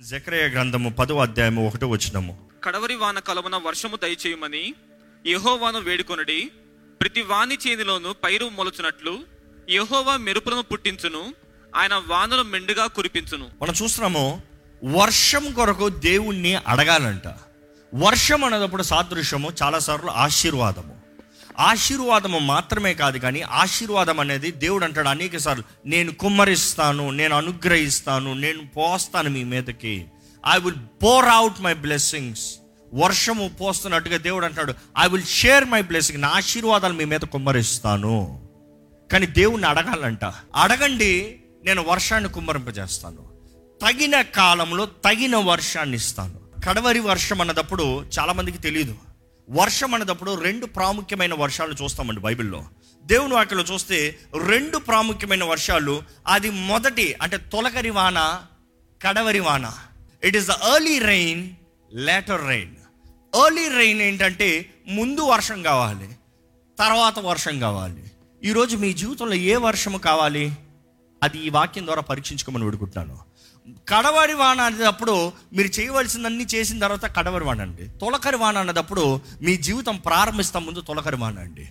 జకరయ గ్రంథము పదో అధ్యాయము ఒకటో వచ్చినము కడవరి వాన కలమున వర్షము దయచేయమని యెహోవాను వేడుకొనుడి. ప్రతి వాని చేనిలోను పైరు మొలచునట్లు యెహోవా మెరుపులను పుట్టించును ఆయన వానలు మెండుగా కురిపించును. మనం చూస్తున్నాము వర్షం కొరకు దేవుణ్ణి అడగాలంట. వర్షం అనేటప్పుడు సాదృశ్యము చాలాసార్లు ఆశీర్వాదము. ఆశీర్వాదము మాత్రమే కాదు కానీ ఆశీర్వాదం అనేది దేవుడు అంటాడు అనేక సార్లు నేను కుమ్మరిస్తాను నేను అనుగ్రహిస్తాను నేను పోస్తాను మీ మీదకి. I will pour out my blessings వర్షము పోస్తున్నట్టుగా దేవుడు అంటాడు I will share my blessing నా ఆశీర్వాదాలు మీ మీద కుమ్మరిస్తాను. కానీ దేవుణ్ణి అడగాలంట అడగండి నేను వర్షాన్ని కుమ్మరింపజేస్తాను. తగిన కాలంలో తగిన వర్షాన్ని ఇస్తాను. కడవరి వర్షం అన్నదప్పుడు చాలామందికి తెలియదు వర్షం అన్నదప్పుడు రెండు ప్రాముఖ్యమైన వర్షాలు చూస్తామండి బైబిల్లో. దేవుని వాక్యలో చూస్తే రెండు ప్రాముఖ్యమైన వర్షాలు అది మొదటి అంటే తొలకరి వాన కడవరి వాన. It is the early rain later rain early rain ఏంటంటే ముందు వర్షం కావాలి తర్వాత వర్షం కావాలి. ఈరోజు మీ జీవితంలో ఏ వర్షము కావాలి? అది ఈ వాక్యం ద్వారా పరీక్షించుకోమని వేడుకుంటున్నాను. కడవరి వాన అనేటప్పుడు మీరు చేయవలసిందన్నీ చేసిన తర్వాత కడవరి వాన అండి. తొలకరి వాన అన్నదప్పుడు మీ జీవితం ప్రారంభిస్తాం ముందు తొలకరి వాన అండి.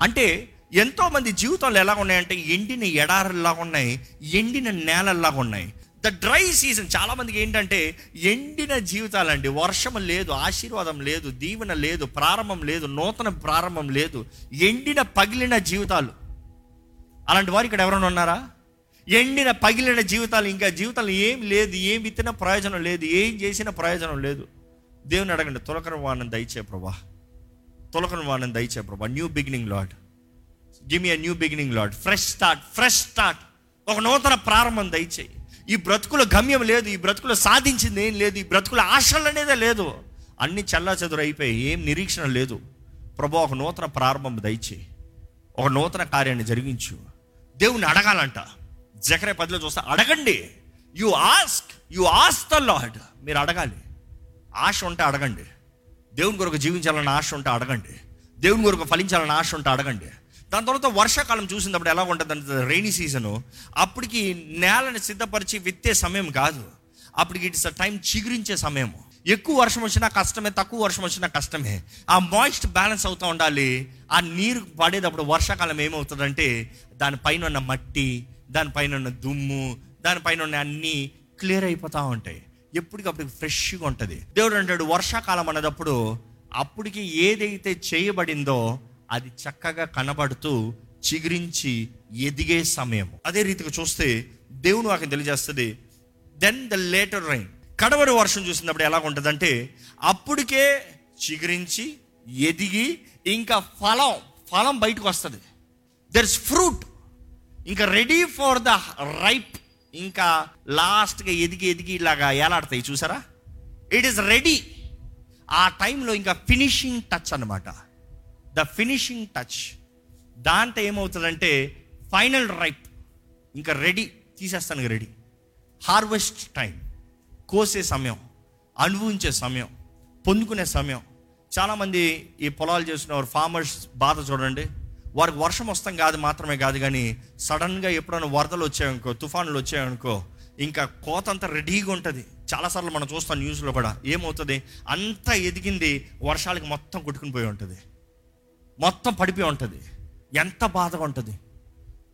అంటే ఎంతోమంది జీవితాలు ఎలా ఉన్నాయంటే ఎండిన ఎడారుల్లాగా ఉన్నాయి ఎండిన నేలల్లాగా ఉన్నాయి. ద డ్రై సీజన్ చాలామందికి ఏంటంటే ఎండిన జీవితాలండి. వర్షం లేదు ఆశీర్వాదం లేదు దీవెన లేదు ప్రారంభం లేదు నూతన ప్రారంభం లేదు. ఎండిన పగిలిన జీవితాలు. అలాంటి వారు ఇక్కడ ఎవరైనా ఉన్నారా? ఎండిన పగిలిన జీవితాలు ఇంకా జీవితాలు ఏం లేదు ఏం విత్తినా ప్రయోజనం లేదు ఏం చేసినా ప్రయోజనం లేదు. దేవుని అడగండి తొలకరం వాణం దయచే ప్రభా. తొలకరం వాణం దయచే ప్రభా. New beginning Lord give me new beginning Lord fresh start fresh start ఒక నూతన ప్రారంభం దయచేయి. ఈ బ్రతుకుల గమ్యం లేదు ఈ బ్రతుకులు సాధించింది ఏం లేదు ఈ బ్రతుకుల ఆశలు అనేదే లేదు. అన్ని చల్లా చెదురు అయిపోయి ఏం నిరీక్షణ లేదు. ప్రభు ఒక నూతన ప్రారంభం దయచేయి. ఒక నూతన కార్యాన్ని జరిగించు. దేవుని అడగాలంట. జకరే పదిలో చూస్తే అడగండి. You ask you ask the Lord మీరు అడగాలి. ఆశ ఉంటే అడగండి. దేవుని కొరకు జీవించాలన్న ఆశ ఉంటే అడగండి. దేవుని కొరకు ఫలించాలన్న ఆశ ఉంటే అడగండి. దాని తర్వాత వర్షాకాలం చూసినప్పుడు ఎలా ఉంటుంది అంటే రైనీ సీజను అప్పటికి నేలని సిద్ధపరిచి విత్తే సమయం కాదు. అప్పటికి ఇట్స్ టైం చిగురించే సమయం ఎక్కువ వర్షం వచ్చినా కష్టమే తక్కువ వర్షం వచ్చినా కష్టమే. ఆ మాయిస్ట్ బ్యాలెన్స్ అవుతూ ఉండాలి. ఆ నీరు పడేటప్పుడు వర్షాకాలం ఏమవుతుందంటే దానిపైన ఉన్న మట్టి దానిపైన ఉన్న దుమ్ము దానిపైన ఉన్న అన్నీ క్లియర్ అయిపోతూ ఉంటాయి. ఎప్పటికప్పుడు ఫ్రెష్గా ఉంటుంది. దేవుడు అంటాడు వర్షాకాలం అన్నదప్పుడు అప్పటికి ఏదైతే చేయబడిందో అది చక్కగా కనబడుతూ చిగురించి ఎదిగే సమయం అదే రీతిగా చూస్తే దేవుడు నాకు తెలియజేస్తుంది దెన్ ద లేటర్ రైన్ కడవరి వర్షం చూసినప్పుడు ఎలా ఉంటుందంటే అప్పటికే చిగురించి ఎదిగి ఇంకా ఫలం ఫలం బయటకు వస్తుంది. దెర్ ఇస్ ఫ్రూట్ ఇంకా రెడీ ఫర్ ద రైప్ ఇంకా లాస్ట్గా ఎదిగి ఎదిగి ఇలాగా ఏలాడతాయి చూసారా? ఇట్ ఈస్ రెడీ ఆ టైంలో ఇంకా ఫినిషింగ్ టచ్ అనమాట ద ఫినిషింగ్ టచ్ దాంతో ఏమవుతుందంటే ఫైనల్ రైప్ ఇంకా రెడీ తీసేస్తాను రెడీ హార్వెస్ట్ టైం కోసే సమయం. అనుభవించే సమయం. పొందుకునే సమయం. చాలామంది ఈ పొలాలు చేసిన వారు ఫార్మర్స్ బాధ చూడండి. వారికి వర్షం వస్తాం కాదు మాత్రమే కాదు కానీ సడన్గా ఎప్పుడైనా వరదలు వచ్చాయనుకో తుఫానులు వచ్చాయనుకో ఇంకా కోత అంతా రెడీగా ఉంటుంది. చాలాసార్లు మనం చూస్తాం న్యూస్లో కూడా ఏమవుతుంది? అంతా ఎదిగింది వర్షాలకి మొత్తం కొట్టుకుని పోయి ఉంటుంది. మొత్తం పడిపోయి ఉంటుంది. ఎంత బాధగా ఉంటుంది.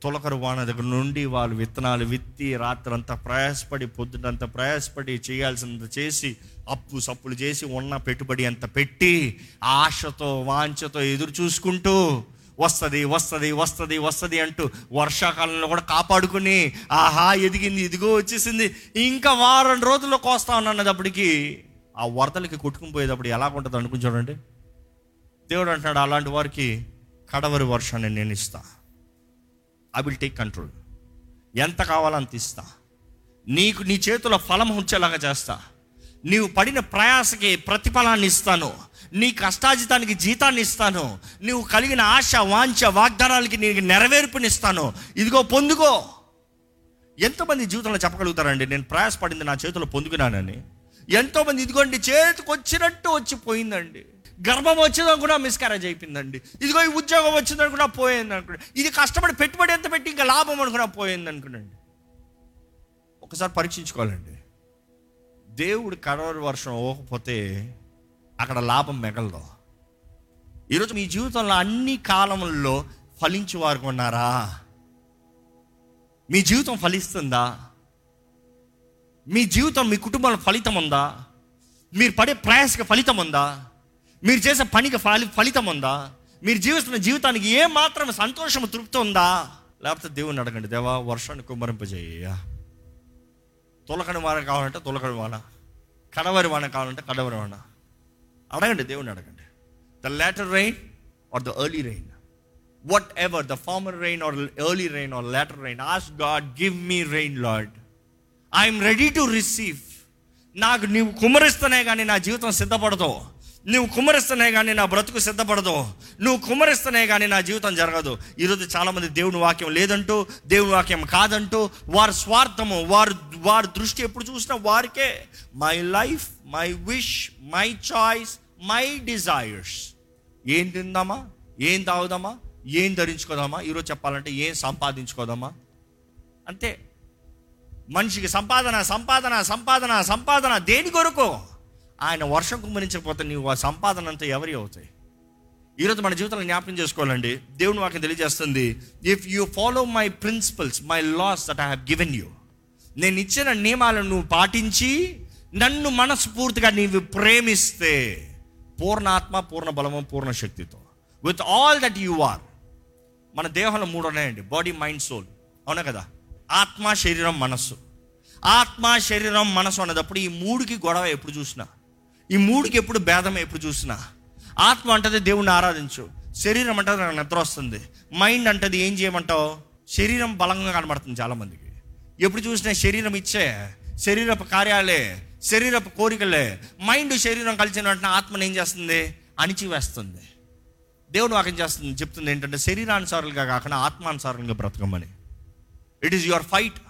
తొలకరు వాన దగ్గర నుండి వాళ్ళు విత్తనాలు విత్తి రాత్రంతా ప్రయాసపడి పొద్దునంతా ప్రయాసపడి చేయాల్సినంత చేసి అప్పు సప్పులు చేసి ఉన్న పెట్టుబడి అంత పెట్టి ఆశతో వాంఛతో ఎదురు చూసుకుంటూ వస్తుంది వస్తుంది వస్తుంది వస్తుంది అంటూ వర్షాకాలంలో కూడా కాపాడుకుని ఆహా ఎదిగింది ఇదిగో వచ్చేసింది. ఇంకా వారం రోజుల్లో కోస్తా ఉన్నప్పటికీ ఆ వరదలకి కొట్టుకుని పోయేటప్పుడు ఎలా ఉంటుంది అనుకుని చూడండి. దేవుడు అంటున్నాడు అలాంటి వారికి కడవరి వర్షాన్ని నేను ఇస్తా. ఐ విల్ టేక్ కంట్రోల్ ఎంత కావాలో అంత ఇస్తా. నీకు నీ చేతిలో ఫలం ఉంచేలాగా చేస్తా. నీవు పడిన ప్రయాసకి ప్రతిఫలాన్ని ఇస్తాను. నీ కష్టాజితానికి జీతాన్ని ఇస్తాను. నువ్వు కలిగిన ఆశ వాంఛ వాగ్దానాలకి నీకు నెరవేర్పునిస్తాను. ఇదిగో పొందుకో. ఎంతమంది జీవితంలో చెప్పగలుగుతారండి నేను ప్రయాసపడింది నా చేతిలో పొందుకున్నానని. ఎంతోమంది ఇదిగోండి చేతికి వచ్చినట్టు వచ్చి పోయిందండి గర్భం వచ్చిందనుకున్నా కూడా మిస్కారేజ్ అయిపోయిందండి. ఇదిగో ఈ ఉద్యోగం వచ్చిందనుకున్నా పోయింది అనుకున్నాడు ఇది కష్టపడి పెట్టుబడి ఎంత పెట్టి ఇంకా లాభం అనుకున్నా పోయింది అనుకున్నాండి ఒకసారి పరీక్షించుకోవాలండి. దేవుడు కడవరి వర్షం ఓకపోతే అక్కడ లాభం మిగలదు. ఈరోజు మీ జీవితంలో అన్ని కాలముల్లో ఫలించేవారు ఉన్నారా మీ జీవితం ఫలిస్తుందా? మీ జీవితం మీ కుటుంబంలో ఫలితం ఉందా? మీరు పడే ప్రయాసకి ఫలితం ఉందా? మీరు చేసే పనికి ఫలి ఫలితం ఉందా? మీరు జీవిస్తున్న జీవితానికి ఏ మాత్రం సంతోషం తృప్తి ఉందా? లేకపోతే దేవుని అడగండి దేవా వర్షాన్ని కుమ్మరింపజేయ తొలకని వాన కావాలంటే తొలకని వాన కడవరి వాన కావాలంటే కడవరి వాన అడగండి దేవుని అడగండి. The later rain or the early rain whatever the former rain or early rain or later rain as God give me rain Lord I'm ready to receive నాకు నీవు కుమరిస్తేనే కానీ నా జీవితం సిద్ధపడదు. నువ్వు కుమరిస్తనే కానీ నా బ్రతుకు సిద్ధపడదు. నువ్వు కుమరిస్తనే కానీ నా జీవితం జరగదు. ఈరోజు చాలామంది దేవుని వాక్యం లేదంటూ దేవుని వాక్యం కాదంటూ వారి స్వార్థము వారు వారి దృష్టి ఎప్పుడు చూసినా వారికే. My life my wish my choice my desires ఏం తిందామా? ఏం తాగుదామా? ఏం ధరించుకోదామా? ఈరోజు చెప్పాలంటే ఏం సంపాదించుకోదామా? అంతే. మనిషికి సంపాదన సంపాదన సంపాదన సంపాదన దేని కొరకు? ఆయన వర్షం కుమ్మరించకపోతే నీవు ఆ సంపాదన అంతా ఎవరి అవుతాయి? ఈరోజు మన జీవితంలో జ్ఞాపకం చేసుకోవాలండి. దేవుని వాక్యం తెలియజేస్తుంది if you follow my principles my laws that I have given you నేను ఇచ్చిన నియమాలను నువ్వు పాటించి నన్ను మనస్ఫూర్తిగా నీవు ప్రేమిస్తే పూర్ణ ఆత్మ పూర్ణ బలము పూర్ణ శక్తితో. With all that you are మన దేహంలో మూడు ఉన్నాయండి. బాడీ మైండ్ సోల్ అవునా కదా? ఆత్మ శరీరం మనస్సు. ఆత్మ శరీరం మనసు అన్నదప్పుడు ఈ మూడుకి గొడవ ఎప్పుడు చూసినా? ఈ మూడుకి ఎప్పుడు భేదం ఎప్పుడు చూసినా? ఆత్మ అంటది దేవుణ్ణి ఆరాధించు. శరీరం అంటది నాకు నిద్ర వస్తుంది. మైండ్ అంటది ఏం చేయమంటావు? శరీరం బలంగా కనబడుతుంది చాలామందికి. ఎప్పుడు చూసినా శరీరం ఇచ్చే శరీరపు కార్యాలే శరీరపు కోరికలే. మైండ్ శరీరం కలిసిన వెంటనే ఆత్మను ఏం చేస్తుంది? అణిచివేస్తుంది. దేవుడు వాక్యం చేస్తుంది చెప్తుంది ఏంటంటే శరీరానుసారులుగా కాకుండా ఆత్మానుసారులుగా బ్రతకమని. It is your fight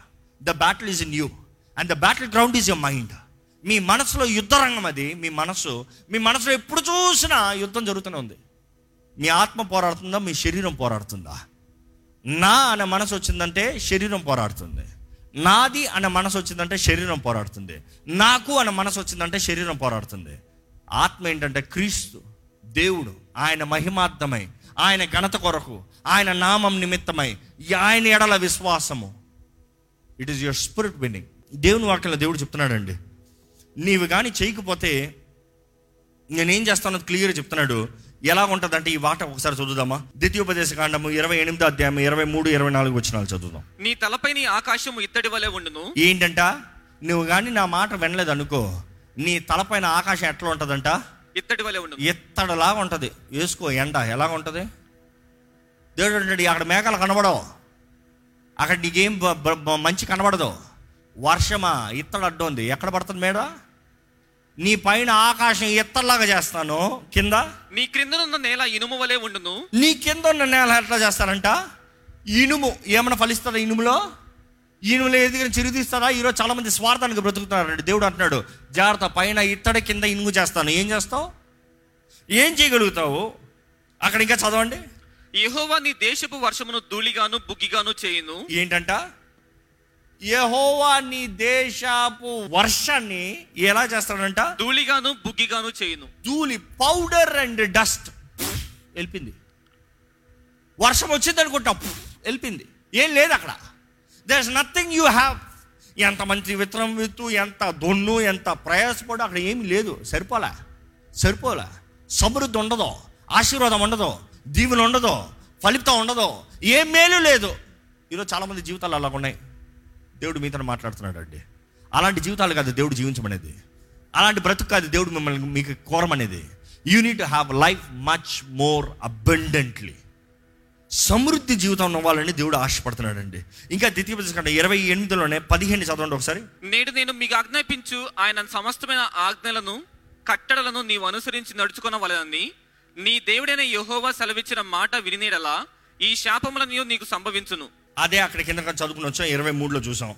the battle is in you and the battle ground is your mind మీ మనసులో యుద్ధరంగం అది మీ మనసు మీ మనసులో ఎప్పుడు చూసినా యుద్ధం జరుగుతూనే ఉంది. మీ ఆత్మ పోరాడుతుందా? మీ శరీరం పోరాడుతుందా? నా అనే మనసు వచ్చిందంటే శరీరం పోరాడుతుంది. నాది అనే మనసు వచ్చిందంటే శరీరం పోరాడుతుంది. నాకు అనే మనసు వచ్చిందంటే శరీరం పోరాడుతుంది. ఆత్మ ఏంటంటే క్రీస్తు దేవుడు ఆయన మహిమార్థమై ఆయన ఘనత కొరకు ఆయన నామం నిమిత్తమై ఆయన ఎడల విశ్వాసము. It is your spirit winning దేవుని వాక్యంలో దేవుడు చెప్తున్నాడండి. నీవు కానీ చేయకపోతే నేనేం చేస్తానో క్లియర్ చెప్తున్నాడు. ఎలా ఉంటుందంటే ఈ వాట ఒకసారి చదువుదామా? ద్వితీయోపదేశ కాండము ఇరవై ఎనిమిదో అధ్యాయం ఇరవై మూడు ఇరవై నాలుగు వచ్చినాలు చదువుదాం. నీ తలపై నీ ఆకాశము ఇత్తడి వలె ఉండును. ఏంటంట? నువ్వు కానీ నా మాట వినలేదు అనుకో. నీ తలపైన ఆకాశం ఎట్లా ఉంటుందంట? ఇత్తడి వలె ఉండును. ఎత్తడలాగా ఉంటుంది. వేసుకో ఎండ ఎలాగ ఉంటుంది? దేవుడు అక్కడ మేఘాలు కనబడవు. అక్కడ నీకేం మంచి కనబడదు. వర్షమా? ఇత్తడు అడ్డు ఉంది ఎక్కడ పడుతుంది మేడ? నీ పైన ఆకాశం ఎత్తలాగా చేస్తాను. కింద? నీ క్రిందనున్న నేల ఇనుము వలె ఉండును. నీ కింద ఉన్న నేల ఎట్లా చేస్తారంట? ఇనుము. ఏమైనా ఫలిస్తుందా ఇనుములో? ఇనుములో ఎదిగిన చిరుతీస్తుందా? ఈరోజు చాలా మంది స్వార్థానికి బ్రతుకుతున్నారండి. దేవుడు అంటున్నాడు జాగ్రత్త పైన ఇత్తడి కింద ఇనుము చేస్తాను. ఏం చేస్తావు? ఏం చేయగలుగుతావు? అక్కడ ఇంకా చదవండి. యెహోవా నీ దేశపు వర్షమును ధూళిగాను బుగ్గిగాను చేయును. ఏంటంట? యెహోవా నీ దేశపు వర్షాన్ని ఎలా చేస్తాడంట? ధూళిగాను బుగ్గిగాను చేయును. ధూళి పౌడర్ అండ్ డస్ట్. వెళ్ళింది వర్షం వచ్చింది అనుకుంటాం వెళ్ళింది ఏం లేదు అక్కడ. There is nothing you have ఎంత మంచి విత్తనం విత్తు ఎంత దొన్ను ఎంత ప్రయాసపడు అక్కడ ఏమీ లేదు. సరిపోలే. సరిపోలే. సమృద్ధి ఉండదు. ఆశీర్వాదం ఉండదు. దీవెన ఉండదు. ఫలితం ఉండదు. ఏం మేలు లేదు. ఈరోజు చాలామంది జీవితాలు అలా ఉన్నాయి దేవుడు మీతో మాట్లాడుతున్నాడు అండి అలాంటి జీవితాలు కాదు దేవుడు జీవించమనేది. అలాంటి బ్రతుకు కాదు దేవుడు మిమ్మల్ని మీకు కోరమనేది. You to have life much more abundantly సమృద్ధి జీవితం ఉన్న వాళ్ళని దేవుడు ఆశపడుతున్నాడు అండి ఇంకా ద్వితీయ ఇరవై ఎనిమిదిలోనే పదిహేను చదవండి ఒకసారి. నేడు నేను మీకు ఆజ్ఞాపించు ఆయన సమస్తమైన ఆజ్ఞలను కట్టడలను నీవు అనుసరించి నడుచుకునవలనని నీ దేవుడైన యహోవా సెలవిచ్చిన మాట వినినీడలా ఈ శాపములను నీకు సంభవించును. అదే అక్కడ కింద చదువుకుని వచ్చాం ఇరవై మూడులో చూసాం.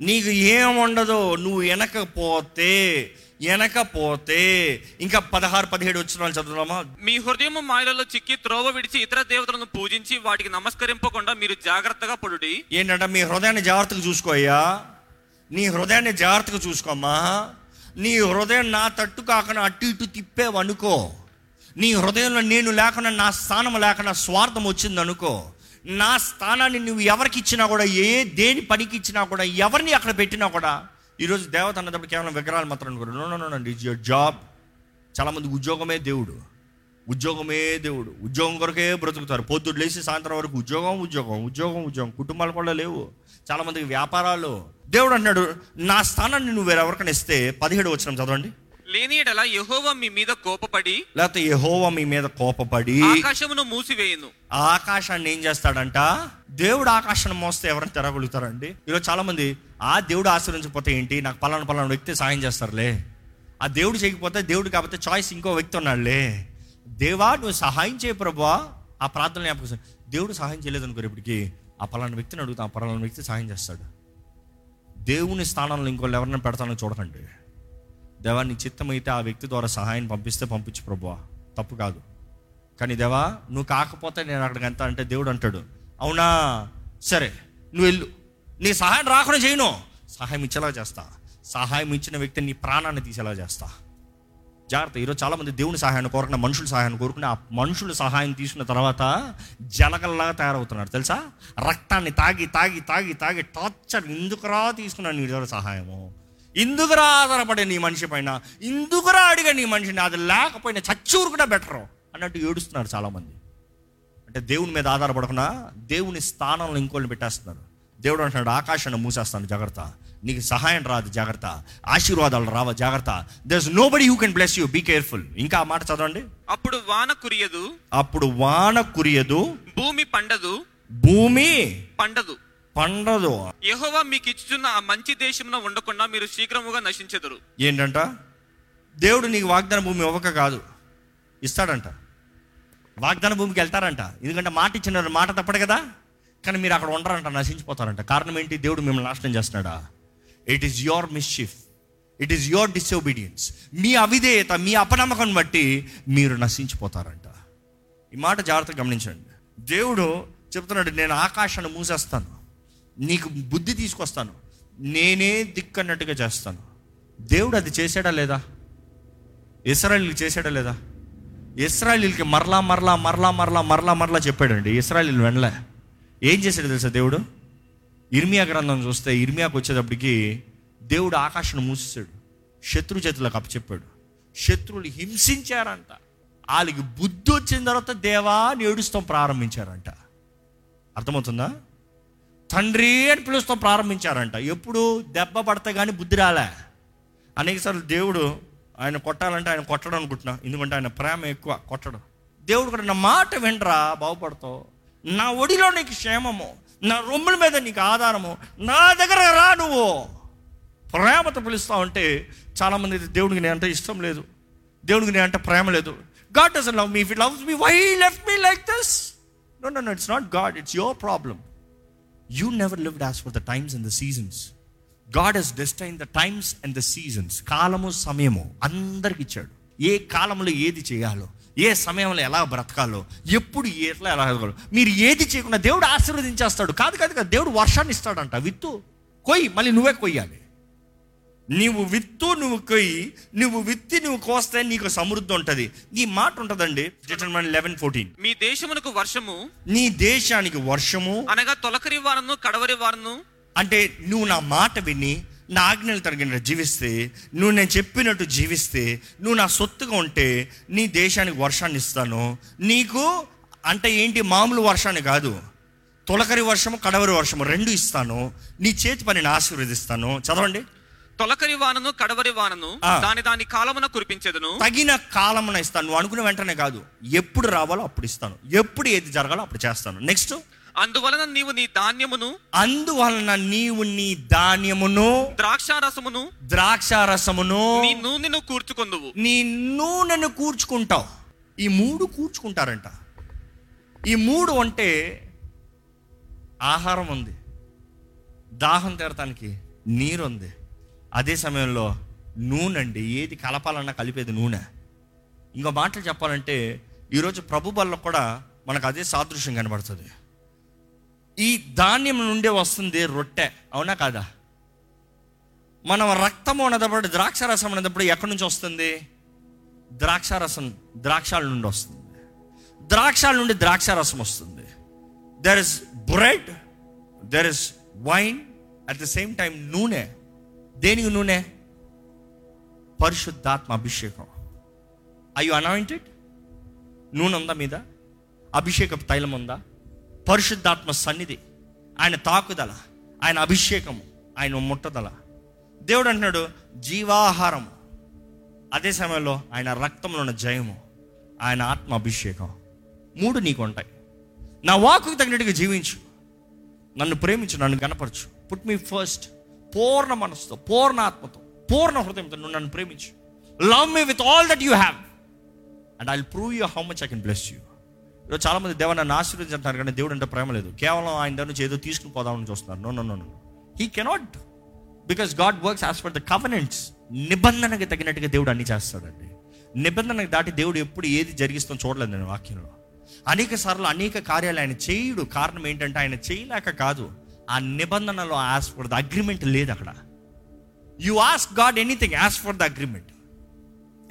నీకు ఏం ఉండదు నువ్వు వెనకపోతే వెనకపోతే ఇంకా పదహారు పదిహేడు వచ్చిన వాళ్ళు చదువుదామా? మీ హృదయము మాయలలో చిక్కి త్రోవ విడిచి ఇతర దేవతలను పూజించి వాటికి నమస్కరింపకుండా మీరు జాగ్రత్తగా పడుడి. ఏంటంటే మీ హృదయాన్ని జాగ్రత్తగా చూసుకోయ్యా నీ హృదయాన్ని జాగ్రత్తగా చూసుకోమ్మా. నీ హృదయం నా తట్టు కాకుండా అటు ఇటు తిప్పేవనుకో. నీ హృదయంలో నేను లేకుండా నా స్థానం లేకుండా స్వార్థం వచ్చింది అనుకో నా స్థానాన్ని నువ్వు ఎవరికి ఇచ్చినా కూడా ఏ దేని పనికి ఇచ్చినా కూడా ఎవరిని అక్కడ పెట్టినా కూడా ఈరోజు దేవత అన్నప్పుడు కేవలం విగ్రహాలు మాత్రం అనుకోరు. No no no it's your job చాలామంది ఉద్యోగమే దేవుడు. ఉద్యోగమే దేవుడు. ఉద్యోగం కొరకే బ్రతుకుతారు. పొద్దుడు లేచి సాయంత్రం వరకు ఉద్యోగం ఉద్యోగం ఉద్యోగం ఉద్యోగం. కుటుంబాలు కూడా లేవు. చాలామందికి వ్యాపారాలు. దేవుడు అంటున్నాడు నా స్థానాన్ని నువ్వు వేరెవరికైనా ఇస్తే పదిహేడు వచ్చిన చదవండి. లేని ఎడల యెహోవా మీ మీద కోపపడి లేకపోతే యెహోవా మీ మీద కోపపడి ఆకాశమును మూసివేయును. ఆకాశాన్ని ఏం చేస్తాడంట? దేవుడు ఆకాశాన్ని మోస్తే ఎవరైనా తిరగలుగుతారండి? ఈరోజు చాలా మంది ఆ దేవుడు ఆశ్రయించకపోతే ఏంటి? నాకు పలానా పలానా వ్యక్తి సాయం చేస్తారులే. ఆ దేవుడు చేయకపోతే దేవుడు కాకపోతే చాయిస్ ఇంకో వ్యక్తి ఉన్నాడులే. దేవా నువ్వు సహాయం చేయ ప్రభువా. ఆ ప్రార్థన జ్ఞాపకం. దేవుడు సహాయం చేయలేదు అనుకోరు ఇప్పటికి ఆ పలానా వ్యక్తిని అడుగుతా ఆ పలానా వ్యక్తి సహాయం చేస్తాడు. దేవుని స్థానంలో ఇంకోళ్ళు ఎవరైనా పెడతానో చూడకండి. దేవా నీ చిత్తమైతే ఆ వ్యక్తి ద్వారా సహాయం పంపిస్తే పంపించు ప్రభువా. తప్పు కాదు. కానీ దేవా నువ్వు కాకపోతే నేను అక్కడికి ఎంత అంటే దేవుడు అంటాడు అవునా? సరే నువ్వు వెళ్ళు. నీ సహాయం రాకుండా చేయను. సహాయం ఇచ్చేలా చేస్తా. సహాయం ఇచ్చిన వ్యక్తి నీ ప్రాణాన్ని తీసేలా చేస్తా. జాగ్రత్త. ఈరోజు చాలా మంది దేవుని సహాయాన్ని కోరుకున్న మనుషుల సహాయాన్ని కోరుకుని ఆ మనుషుల సహాయం తీసుకున్న తర్వాత జలగల్లాగా తయారవుతున్నారు. తెలుసా? రక్తాన్ని తాగి తాగి తాగి తాగి టార్చర్ ఎందుకురా తీసుకున్నాను నీ సహాయము? ఇందుకురా ఆధారపడే నీ మనిషి పైన ఇందుకురా అడిగా నీ మనిషిని అది లేకపోయినా చచ్చూరు కూడా బెటరు అన్నట్టు ఏడుస్తున్నారు చాలామంది. అంటే దేవుని మీద ఆధారపడకుండా దేవుని స్థానంలో ఇంకోళ్ళని పెట్టేస్తున్నారు. దేవుడు అంటున్నాడు ఆకాశాన్ని మూసేస్తాను జాగ్రత్త. నీకు సహాయం రాదు జాగ్రత్త. ఆశీర్వాదాలు రావ జాగ్రత్త. There's nobody who can bless you be careful ఇంకా ఆ మాట చదవండి. అప్పుడు వాన కురియదు అప్పుడు వాన కురియదు భూమి పండదు భూమి పండదు. పండదు. యెహోవా మీకు ఇచ్చుచున్న ఆ మంచి దేశమున ఉండకుండా మీరు శీఘ్రముగా నశించెదరు. ఏంటంట? దేవుడు నీకు వాగ్దాన భూమి ఇవ్వక కాదు. ఇస్తాడంట. వాగ్దాన భూమికి వెళ్తారంట. ఎందుకంటే మాట ఇచ్చిన మాట తప్పడు కదా. కానీ మీరు అక్కడ ఉండరంట నశించిపోతారంట. కారణం ఏంటి? దేవుడు మిమ్మల్ని నాశనం చేస్తున్నాడా? It is your mischief it is your disobedience మీ అవిధేయత మీ అపనమ్మకం బట్టి మీరు నశించిపోతారంట. ఈ మాట జాగ్రత్తగా గమనించండి. దేవుడు చెప్తున్నాడు నేను ఆకాశాన్ని మూసేస్తాను. నీకు బుద్ధి తీసుకొస్తాను. నేనే దిక్కన్నట్టుగా చేస్తాను. దేవుడు అది చేశాడా లేదా? ఇస్రాయలీలు చేశాడా లేదా? ఇస్రాయలీలకి మరలా మరలా మరలా మరలా మరలా మరలా చెప్పాడండి. ఇస్రాయలీలు వెనలే. ఏం చేశాడు తెలుసా దేవుడు? ఇర్మియా గ్రంథం చూస్తే ఇర్మియాకు వచ్చేటప్పటికి దేవుడు ఆకాశం మూసేశాడు. శత్రు చేతులకు అప్పచెప్పాడు. శత్రువులు హింసించారంట. వాళ్ళకి బుద్ధి వచ్చిన తర్వాత దేవా అని ఏడుస్తాం ప్రారంభించారంట. అర్థమవుతుందా? తండ్రి అని పిలుస్తాం ప్రారంభించారంట. ఎప్పుడు దెబ్బ పడితే కానీ బుద్ధి రాలే. అనేకసార్లు దేవుడు ఆయన కొట్టాలంటే ఆయన కొట్టడం అనుకుంటున్నా. ఎందుకంటే ఆయన ప్రేమ ఎక్కువ కొట్టడం. దేవుడు కూడా నా మాట వినరా బాగుపడతావు. నా ఒడిలో నీకు క్షేమము. నా రొమ్ముల మీద నీకు ఆధారము. నా దగ్గర రా నువ్వు. ప్రేమతో పిలుస్తా ఉంటే చాలామంది దేవుడికి నేను అంటే ఇష్టం లేదు. దేవుడికి నేను అంటే ప్రేమ లేదు. God doesn't love me if loves me why left me like this no no no it's not God it's your problem you never lived as per the times and the seasons God he's destined the times and the seasons కాలము సమయము అందరికి ఇచ్చాడు. ఏ కాలంలో ఏది చేయాలో ఏ సమయంలో ఎలా బ్రతకాలో ఎప్పుడు ఎట్లా ఎలా ఎదగాలో. మీరు ఏది చేయకుండా దేవుడు ఆశీర్వదించేస్తాడు. కాదు కాదు కాదు దేవుడు వర్షాన్ని ఇస్తాడంట. విత్తు కొయ్యి మళ్ళీ నువ్వే కొయ్యాలి. నీవు విత్తు నువ్వు కొయ్యి నువ్వు విత్తి నువ్వు కోస్తే నీకు సమృద్ధి ఉంటుంది. ఈ మాట ఉంటుందండి లెవెన్ ఫోర్టీన్ మీ దేశమునకు వర్షము? నీ దేశానికి వర్షము? అనగా తొలకరి వారను కడవరి వారను అంటే నువ్వు నా మాట విని నా ఆజ్ఞలు తగిన జీవిస్తే నువ్వు నేను చెప్పినట్టు జీవిస్తే నువ్వు నా సొత్తుగా ఉంటే నీ దేశానికి వర్షాన్ని ఇస్తాను. నీకు అంటే ఏంటి మామూలు వర్షాన్ని కాదు. తొలకరి వర్షము కడవరి వర్షము రెండు ఇస్తాను. నీ చేతి పనిని ఆశీర్వదిస్తాను. చదవండి. తొలకరి వానను కడవరి వానను. దాని దాని కాలమున కురిపించెదను. తగిన కాలమున ఇస్తాను. నువ్వు అనుకున్న వెంటనే కాదు. ఎప్పుడు రావాలో అప్పుడు ఇస్తాను. ఎప్పుడు ఏది జరగాలో అప్పుడు చేస్తాను. నెక్స్ట్ అందువలన నీవు నీ ధాన్యమును అందువలన నీవు నీ ధాన్యమును ద్రాక్షారసమును ద్రాక్ష రసమును నీ నూనెను కూర్చుకొందువు. నీ నూనెను కూర్చుకుంటావు. ఈ మూడు కూర్చుకుంటారంట. ఈ మూడు అంటే ఆహారం ఉంది. దాహం తీరటానికి నీరు ఉంది అదే సమయంలో నూనె అండి ఏది కలపాలన్నా కలిపేది నూనె. ఇంకో మాటలు చెప్పాలంటే ఈరోజు ప్రభు బల్ల కూడా మనకు అదే సాదృశ్యం కనబడుతుంది. ఈ ధాన్యం నుండే వస్తుంది రొట్టె అవునా కాదా? మనం రక్తము అన్నప్పుడు ద్రాక్ష రసం అన్నదప్పుడు ఎక్కడి నుంచి వస్తుంది? ద్రాక్షారసం ద్రాక్షాల నుండి వస్తుంది. ద్రాక్షాల నుండి ద్రాక్ష రసం వస్తుంది. There is bread there is wine at the same time నూనె. దేనికి నూనె? పరిశుద్ధాత్మ అభిషేకం. అయ్యు అనాయింటెడ్ నూనె ఉందా మీద? అభిషేకపు తైలం ఉందా? పరిశుద్ధాత్మ సన్నిధి. ఆయన తాకుదల ఆయన అభిషేకము ఆయన ముట్టదల. దేవుడు అంటున్నాడు జీవాహారం. అదే సమయంలో ఆయన రక్తంలో ఉన్న జయము ఆయన ఆత్మ అభిషేకం. మూడు నీకు ఉంటాయి. నా వాకుకు తగినట్టుగా జీవించు. నన్ను ప్రేమించు నన్ను గనపరచు పుట్ మీ ఫస్ట్ పూర్ణ మనసుతో పూర్ణ ఆత్మతో పూర్ణ హృదయంతో నువ్వు నన్ను ప్రేమించు. Love me with all that you have and I prove you how much I can bless you ఈరోజు చాలా మంది దేవ నన్ను ఆశీర్వదించారు కానీ దేవుడు అంటే ప్రేమ లేదు. కేవలం ఆయన దగ్గర నుంచి ఏదో తీసుకుని పోదామని చూస్తున్నారు. No no no no he cannot because God works as per the covenants నిబంధనకి తగినట్టుగా దేవుడు అన్ని చేస్తాడండి. నిబంధనకు దాటి దేవుడు ఎప్పుడు ఏది జరిగిస్తాం చూడలేదు నేను వాక్యంలో. అనేక సార్లు అనేక కార్యాలు ఆయన చేయుడు. కారణం ఏంటంటే ఆయన చేయలేక కాదు. ఆ నిబంధనలో యాజ్ ఫర్ ద అగ్రిమెంట్ లేదు అక్కడ. You ask God anything as per the agreement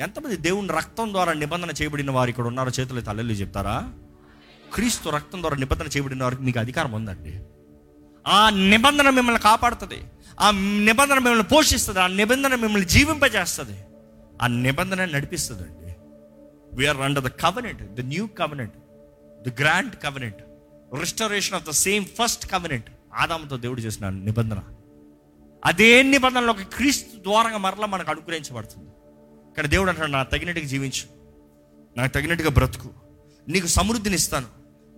ఎంతమంది దేవుని రక్తం ద్వారా నిబంధన చేయబడిన వారు ఇక్కడ ఉన్నారో చేతులు తల్లెళ్ళు చెప్తారా? క్రీస్తు రక్తం ద్వారా నిబంధన చేయబడిన వారికి మీకు అధికారం ఉందండి. ఆ నిబంధన మిమ్మల్ని కాపాడుతుంది. ఆ నిబంధన మిమ్మల్ని పోషిస్తుంది. ఆ నిబంధన మిమ్మల్ని జీవింపజేస్తుంది. ఆ నిబంధన నడిపిస్తుంది అండి we're under the covenant the new covenant the grand covenant restoration of the same first covenant ఆదాముతో దేవుడు చేసిన నిబంధన. అదే నిబంధనలో ఒక క్రీస్తు ద్వారంగా మరలా మనకు అనుగ్రహించబడుతుంది. ఇక్కడ దేవుడు అంటాడు నాకు తగినట్టుగా జీవించు. నాకు తగినట్టుగా బ్రతుకు. నీకు సమృద్ధిని ఇస్తాను.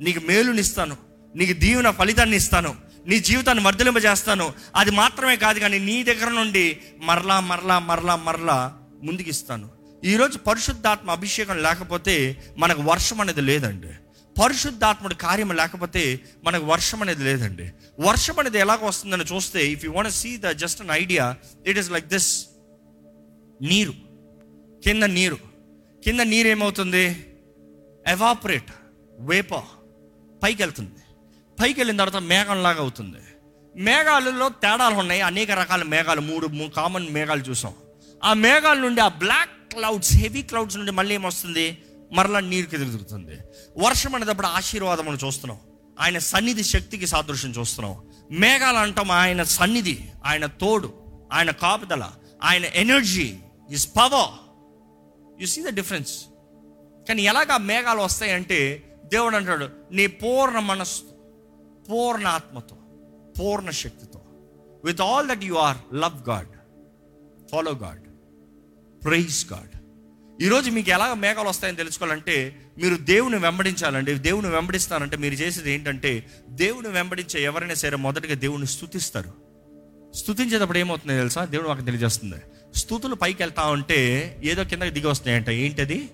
నీకు మేలునిస్తాను నీకు దీవెన ఫలితాన్ని ఇస్తాను. నీ జీవితాన్ని వర్ధలింపజేస్తాను అది మాత్రమే కాదు కానీ నీ దగ్గర నుండి మరలా మరలా మరలా మరలా ముందుకు ఇస్తాను ఈరోజు పరిశుద్ధాత్మ అభిషేకం లేకపోతే మనకు వర్షం అనేది లేదండి. పరిశుద్ధాత్ముడి కార్యం లేకపోతే మనకు వర్షం అనేది లేదండి. వర్షం అనేది ఎలాగ వస్తుందని చూస్తే if you want see the just an idea it is like this నీరు. కింద నీరు. కింద నీరు ఏమవుతుంది? ఎవాపరేట్ వేప పైకి వెళ్తుంది పైకి వెళ్ళిన తర్వాత మేఘంలాగా అవుతుంది. మేఘాలలో తేడాలు ఉన్నాయి. అనేక రకాల మేఘాలు. మూడు కామన్ మేఘాలు చూసాం. ఆ మేఘాల నుండి ఆ బ్లాక్ క్లౌడ్స్ హెవీ క్లౌడ్స్ నుండి మళ్ళీ ఏమొస్తుంది? మరలా నీరుకి ఎదుగుతుంది వర్షం అనేటప్పుడు ఆశీర్వాదం అని చూస్తున్నాం. ఆయన సన్నిధి శక్తికి సాదృశ్యం చూస్తున్నాం. మేఘాలు అంటాం ఆయన సన్నిధి ఆయన తోడు ఆయన కాపుదల ఆయన energy is power you see the difference కానీ ఎలాగ మేఘాలు వస్తాయంటే దేవుడు అంటాడు నీ పూర్ణ మనస్సు పూర్ణ ఆత్మతో పూర్ణ శక్తితో with all that you are love God follow God praise God ఈరోజు మీకు ఎలా మేఘాలు వస్తాయని తెలుసుకోవాలంటే మీరు దేవుని వెంబడించాలండి. దేవుని వెంబడిస్తానంటే మీరు చేసేది ఏంటంటే దేవుని వెంబడించే ఎవరైనా సరే మొదటగా దేవుని స్థుతిస్తారు. స్థుతించేటప్పుడు ఏమవుతుంది తెలుసా? దేవుడు మాకు తెలియజేస్తుంది. స్థుతులు పైకి వెళ్తా ఉంటే ఏదో కిందకి దిగి వస్తున్నాయంట. ఏంటది?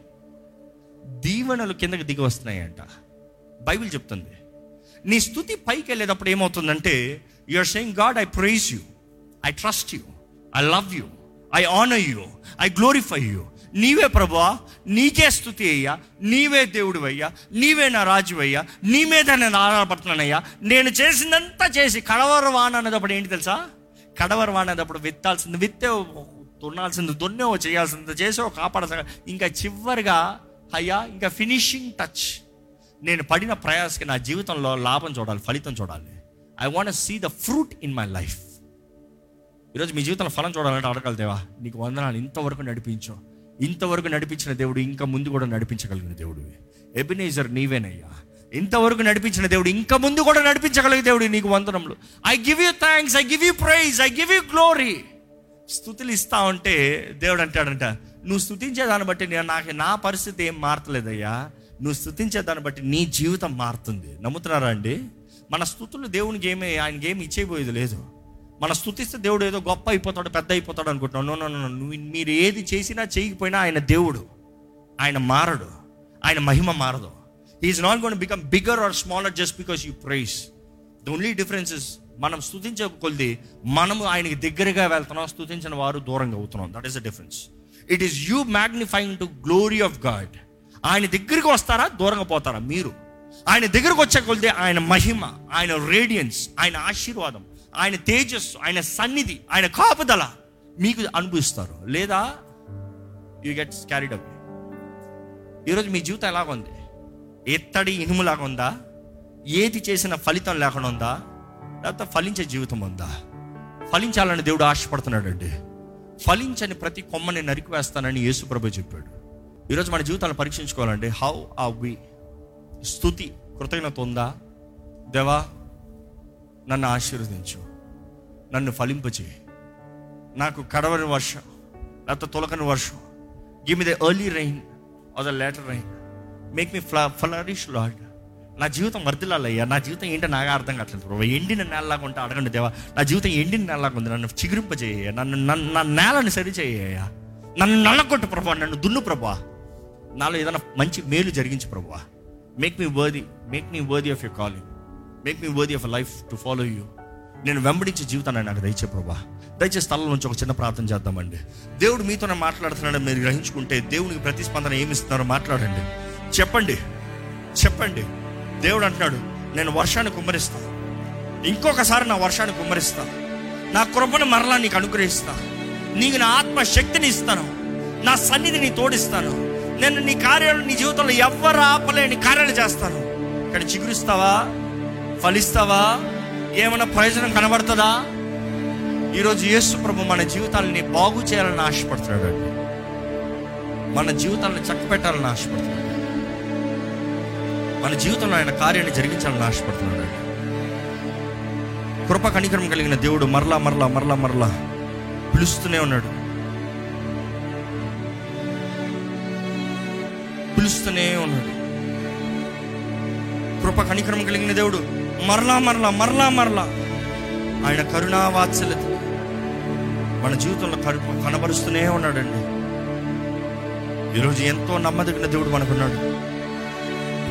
దీవెనలు కిందకి దిగి వస్తున్నాయంట. బైబిల్ చెప్తుంది. నీ స్థుతి పైకి వెళ్ళేటప్పుడు ఏమవుతుందంటే you're saying God I praise you I trust you I love you I honour you I glorify you నీవే ప్రభువా నీకే స్థుతి అయ్యా నీవే దేవుడు అయ్యా నీవే నా రాజు అయ్యా నీ మీద నేను ఆధారపడుతున్నానయ్యా. నేను చేసిందంతా చేసి కడవర వాన అనేటప్పుడు ఏంటి తెలుసా? కడవర వాన అనేటప్పుడు విత్తాల్సింది విత్తే దున్నాల్సింది దున్నేవో చేయాల్సింది చేసేవో కాపాడాల్సింది ఇంకా చివరిగా అయ్యా ఇంకా ఫినిషింగ్ టచ్. నేను పడిన ప్రయాసకి నా జీవితంలో లాభం చూడాలి ఫలితం చూడాలి. I want see the fruit in my life ఈరోజు మీ జీవితంలో ఫలం చూడాలంటే అడగలదేవా నీకు వందనాలు ఇంతవరకు నడిపించావు ఇంతవరకు నడిపించిన దేవుడు ఇంకా ముందు కూడా నడిపించగలిగిన దేవుడు. ఎబినేజర్ నీవేనయ్యా. ఇంతవరకు నడిపించిన దేవుడు ఇంకా ముందు కూడా నడిపించగలిగే దేవుడు నీకు వందనములు. I give you thanks I give you praise I give you glory స్థుతులు ఇస్తా ఉంటే దేవుడు అంటాడంట నువ్వు స్థుతించే దాన్ని బట్టి నేను నాకు నా పరిస్థితి ఏం మారతలేదయ్యా నువ్వు స్థుతించే దాన్ని బట్టి నీ జీవితం మారుతుంది. నమ్ముతున్నారా అండి? మన స్థుతులు దేవునికి ఏమి ఆయనకి ఏమి ఇచ్చేయబోయేది లేదు. మన స్థుతిస్తే దేవుడు ఏదో గొప్ప అయిపోతాడు పెద్ద అయిపోతాడు అనుకుంటున్నాను నో నో నువ్వు మీరు ఏది చేసినా చేయకపోయినా ఆయన దేవుడు. ఆయన మారడు. ఆయన మహిమ మారదు. Is not gone become bigger or smaller just because you praise the only difference is మనం స్థుతించే కొద్ది మనము ఆయనకి దగ్గరగా వెళ్తున్నాం స్థుతించిన వారు దూరంగా అవుతున్నాం. That is the difference it is you magnifying to glory of God ఆయన దగ్గరికి వస్తారా దూరంగా పోతారా? మీరు. ఆయన దగ్గరకు వచ్చే కొద్ది ఆయన మహిమ ఆయన రేడియన్స్ ఆయన ఆశీర్వాదం. ఆయన తేజస్సు ఆయన సన్నిధి ఆయన కాపుదల మీకు అనుభవిస్తారు. లేదా యూ గెట్ క్యారీడ్ అప్ ఈరోజు మీ జీవితం ఎలాగ ఉంది? ఎత్తడి ఇనుములాగా ఉందా? ఏది చేసిన ఫలితం లేకుండా ఉందా? లేకపోతే ఫలించే జీవితం ఉందా? ఫలించాలని దేవుడు ఆశపడుతున్నాడు అండి ఫలించని ప్రతి కొమ్మని నరికివేస్తానని యేసు ప్రభు చెప్పాడు. ఈరోజు మన జీవితాలను పరీక్షించుకోవాలండి. హౌ ఆ వి స్థుతి కృతజ్ఞత ఉందా? దేవా నన్ను ఆశీర్వదించు. నన్ను ఫలింపచేయి నాకు కడవని వర్షం లేకపోతే తొలకని వర్షం. Give me the early rain or the later rain make me ఫ్ల flourish Lord నా జీవితం వర్దిలాలయ్యా నా జీవితం ఏంటో నాకు అర్థం కావట్లేదు ప్రభు. ఎండిన నేలలాగా ఉంటే అడగండి దేవా. నా జీవితం ఎండిన నేలలాగా ఉంది. నన్ను చిగురింపజేయ నన్ను నన్ను నా నేలను సరిచేయ నన్ను నల్లగొట్టు ప్రభా. నన్ను దున్ను ప్రభా. నాలో ఏదైనా మంచి మేలు జరిగించు ప్రభా. Make me worthy make me worthy of you calling make me worthy of life to follow you నేను వెంబడించే జీవితాన్ని నాకు దయచే ప్రభా. దయచేసి స్థలం నుంచి ఒక చిన్న ప్రార్థన చేద్దామండి. దేవుడు మీతోనే మాట్లాడుతున్నాడని మీరు గ్రహించుకుంటే దేవునికి ప్రతిస్పందన ఏమి ఇస్తున్నారో మాట్లాడండి. చెప్పండి. చెప్పండి. దేవుడు అంటున్నాడు నేను వర్షాన్ని కుమ్మరిస్తాను ఇంకొకసారి నా వర్షాన్ని కుమ్మరిస్తాను నా కృపను మరలా నీకు అనుగ్రహిస్తా. నీకు నా ఆత్మ శక్తిని ఇస్తాను. నా సన్నిధిని తోడిస్తాను. నేను నీ కార్యాలు నీ జీవితంలో ఎవ్వరు ఆపలేని కార్యాలు చేస్తాను. కానీ చిగురిస్తావా? ఫలిస్తావా? ఏమైనా ప్రయోజనం కనబడుతుందా? ఈరోజు యేసు ప్రభు మన జీవితాలని బాగు చేయాలని ఆశపడుతున్నాడు అండి మన జీవితాలను చక్కపెట్టాలని ఆశపడుతున్నాడు మన జీవితంలో ఆయన కార్యాన్ని జరిగించాలని ఆశపడుతున్నాడు అండి కృప కణికరం కలిగిన దేవుడు మరలా మరలా మరలా మరలా పిలుస్తూనే ఉన్నాడు. పిలుస్తూనే ఉన్నాడు. కృప కణికరం కలిగిన దేవుడు మరలా మరలా మరలా మరలా ఆయన కరుణావాత్సల్యత మన జీవితంలో కడు కనబరుస్తూనే ఉన్నాడండి. ఈరోజు ఎంతో నమ్మదగిన దేవుడు మనకున్నాడు.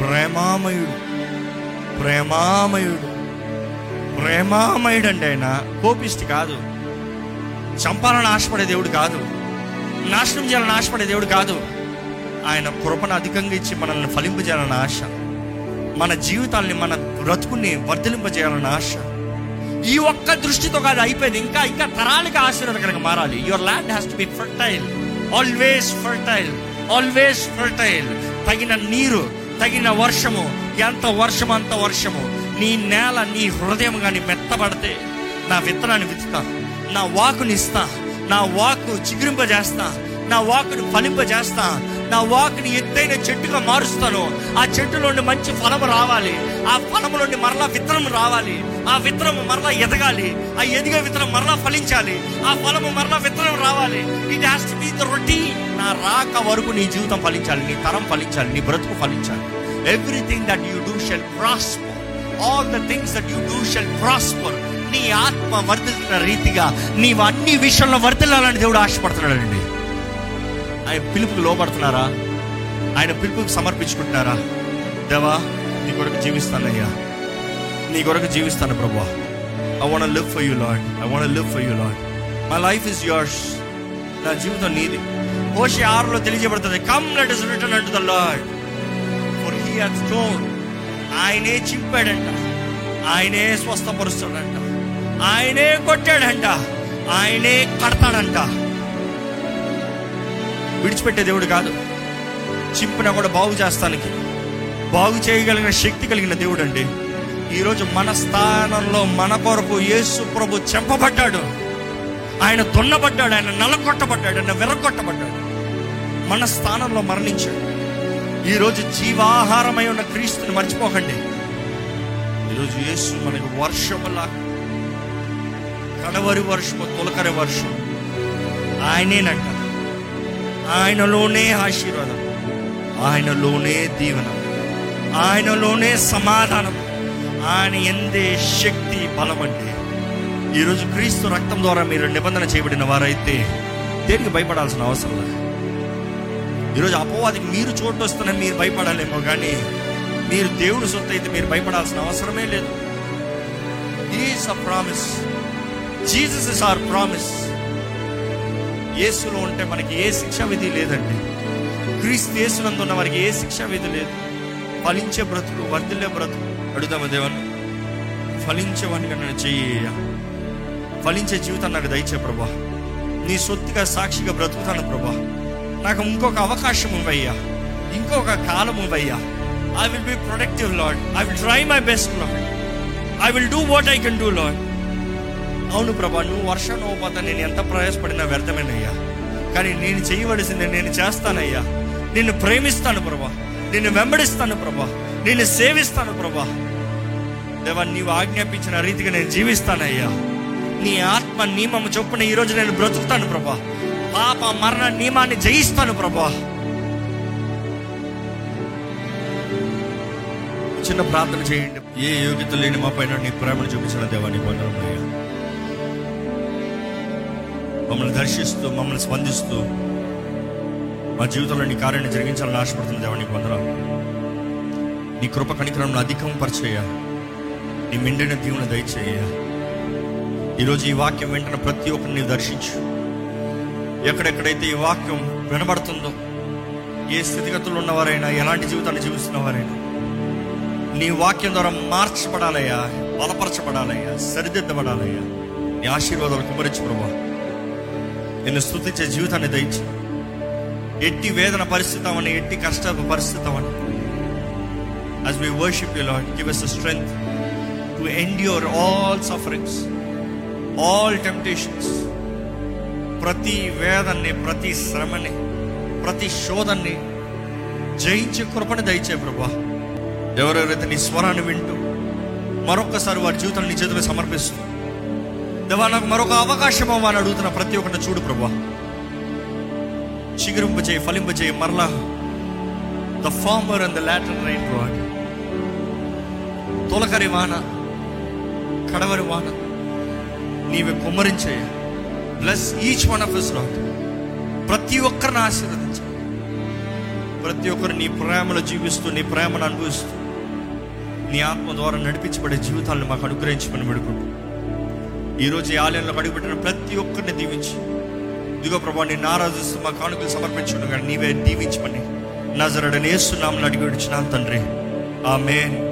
ప్రేమామయుడు. ప్రేమామయుడు. ప్రేమామయుడు అండి ఆయన. కోపిష్టి కాదు. చంపాలని ఆశపడే దేవుడు కాదు. నాశనం చేయాలని ఆశపడే దేవుడు కాదు. ఆయన కృపను అధికంగా ఇచ్చి మనల్ని ఫలింపజేయాలన్న ఆశ. మన జీవితాల్ని మన బ్రతుకుని వర్ధలింపజేయాలన్న ఆశ. ఈ ఒక్క దృష్టితో కాదు అయిపోయింది. ఇంకా ఇంకా తరాలకి ఆశీర్వాదకరంగా మారాలి. Your land has to be fertile always fertile always fertile తగిన నీరు తగిన వర్షము. ఎంత వర్షం అంత వర్షము. నీ నేల నీ హృదయం కానీ మెత్తబడితే నా విత్తనాన్ని విత్తుతా. నా వాకుని ఇస్తా. నా వాకు చిగురింపజేస్తా. నా వాక్ను ఫలింపజేస్తా. నా వాక్ని ఎత్తైన చెట్టుగా మారుస్తాను. ఆ చెట్టు నుండి మంచి ఫలము రావాలి. ఆ ఫలము నుండి మరలా విత్తనం రావాలి. ఆ విత్తనం మరలా ఎదగాలి. ఆ ఎదిగే విత్తనం మరలా ఫలించాలి. ఆ ఫలము మరలా విత్తనం రావాలి. It has to be the routine నా రాక వరకు నీ జీవితం ఫలించాలి. నీ తరం ఫలించాలి. నీ బ్రతుకు ఫలించాలి. Everything that you do shall prosper all the things that you do shall prosper నీ ఆత్మ వర్ధిల్తున్న రీతిగా నీవు అన్ని విషయంలో వర్ధిల్లాలని దేవుడు ఆశపడుతున్నాడండి. ఆయన పిలుపుకు లోపడుతున్నారా ఆయన పిలుపుకు సమర్పించుకుంటున్నారా? దేవా నీ కొరకు జీవిస్తానయ్యా. నీ కొరకు జీవిస్తాను ప్రభా I want live for you Lord I want live for you Lord my life is yours నా జీవితం నీది. హోషి ఆరులో తెలియజేయబడుతుంది. Come let us return unto the Lord for he has torn ఆయనే చింపాడంట. ఆయనే స్వస్థపరుస్తాడంట. ఆయనే కొట్టాడంట. ఆయనే కడతాడంట. విడిచిపెట్టే దేవుడు కాదు. చింపినా కూడా బాగు చేస్తానికి బాగు చేయగలిగిన శక్తి కలిగిన దేవుడు అండి ఈరోజు మన స్థానంలో మన కొరకు యేసు ప్రభు చెంపబడ్డాడు. ఆయన దున్నబడ్డాడు ఆయన నలకొట్టబడ్డాడు ఆయన విరగొట్టబడ్డాడు. మన స్థానంలో మరణించాడు. ఈరోజు జీవాహారమై ఉన్న క్రీస్తుని మర్చిపోకండి. ఈరోజు యేసు మనకు వర్షములా కడవరి వర్షము తొలకరి వర్షం ఆయనేనంట. ఆయనలోనే ఆశీర్వాదం. ఆయనలోనే దీవెన. ఆయనలోనే సమాధానం. ఆయన ఎందే శక్తి బలం అంటే. ఈరోజు క్రీస్తు రక్తం ద్వారా మీరు నిబంధన చేయబడిన వారైతే దేనికి భయపడాల్సిన అవసరం లేదు. ఈరోజు అపవాదికి మీరు చోటు వస్తున్న మీరు భయపడాలేమో కానీ మీరు దేవుడు సొత్తు అయితే మీరు భయపడాల్సిన అవసరమే లేదు. Is a promise Jesus is our promise యేసులో ఉంటే మనకి ఏ శిక్షా విధి లేదండి. క్రీస్తు యేసునందు ఉన్న వారికి ఏ శిక్షా విధి లేదు. ఫలించే బ్రతుకు వర్ధిల్లే బ్రతుకు. అడుగుదామా దేవన్ ఫలించేవాడిగా నన్ను చెయ్యి. ఫలించే జీవితం నాకు దయచే ప్రభా. నీ సొత్తుగా సాక్షిగా బ్రతుకుతాను ప్రభా. నాకు ఇంకొక అవకాశం ఇవ్వయ్యా. ఇంకొక కాలం ఇవ్వయ్యా. I will be productive Lord I will try my best Lord I will do what I can do Lord అవును ప్రభా నువ్వు వర్షం పోతా నేను ఎంత ప్రయాసపడినా వ్యర్థమేనయ్యా. కానీ నేను చేయవలసింది నేను చేస్తానయ్యా. నిన్ను ప్రేమిస్తాను ప్రభా నిన్ను వెంబడిస్తాను ప్రభా నిన్ను సేవిస్తాను ప్రభా. దేవా నీవు ఆజ్ఞాపించిన రీతిగా నేను జీవిస్తానయ్యా. నీ ఆత్మ నియమము చొప్పున ఈరోజు నేను బ్రతుకుతాను ప్రభా. పాప మరణ నియమాన్ని జయిస్తాను ప్రభా. చిన్న ప్రార్థన చేయండి. ఏ యోగ్యత లేని మా పైన నీ ప్రేమను చూపించిన దేవాన్ని పొందడం మమ్మల్ని దర్శిస్తూ మమ్మల్ని స్పందిస్తూ మా జీవితంలో నీ కార్యాన్ని జరిగించాలని ఆశపడుతుంది దేవా నీకు వందరా నీ కృప కణికరంలో అధికం పరిచేయ నీ మిండిన దీవున దయచేయ. ఈరోజు ఈ వాక్యం వెంటనే ప్రతి ఒక్కరిని దర్శించు. ఎక్కడెక్కడైతే ఈ వాక్యం వినబడుతుందో ఏ స్థితిగతులు ఉన్నవారైనా ఎలాంటి జీవితాన్ని జీవిస్తున్న వారైనా నీ వాక్యం ద్వారా మార్చబడాలయ్యా బలపరచబడాలయ్యా సరిదిద్దబడాలయ్యా. నీ ఆశీర్వాదాలు కుమరించు ప్రభా. నిన్ను స్థుతించే జీవితాన్ని దయచి. ఎట్టి వేదన పరిస్థితి అవని ఎట్టి కష్ట పరిస్థితి అవని as we worship you, Lord, give us the strength to endure all sufferings, all temptations. ప్రతి వేదన్ని ప్రతి శ్రమని ప్రతి శోధన్ని జయించే కృపని దయచే ప్రభా. ఎవరెవరైతే నీ స్వరాన్ని వింటూ మరొకసారి వారి జీవితాన్ని నీ చేతులు సమర్పిస్తూ దేవా నాకు మరొక అవకాశం అని అడుగుతున్న ప్రతి ఒక్కటి చూడు ప్రభా. చిగురింపజేయి ఫలింపజేయి ఫలింప చేయి మరలా the former and the latter rain God తొలకరి వాన కడవరి వాన నీవే కుమ్మరించేయ. Bless each one of us Lord ప్రతి ఒక్కరిని ఆశీర్వదించ. ప్రతి ఒక్కరు నీ ప్రేమలో జీవిస్తూ నీ ప్రేమను అనుభవిస్తూ నీ ఆత్మ ద్వారా నడిపించబడే జీవితాలను మాకు అనుగ్రహించమని పెడుకుంటూ ఈరోజు ఈ ఆలయంలో అడుగుపెట్టిన ప్రతి ఒక్కరిని దీవించి. ఇదిగో ప్రభా నేను ఆరాధిస్తూ మా కానుకలు సమర్పించుండగా నీవే దీవించమని. నజరడని అడిగి విడిచిన తండ్రి. ఆమెన్.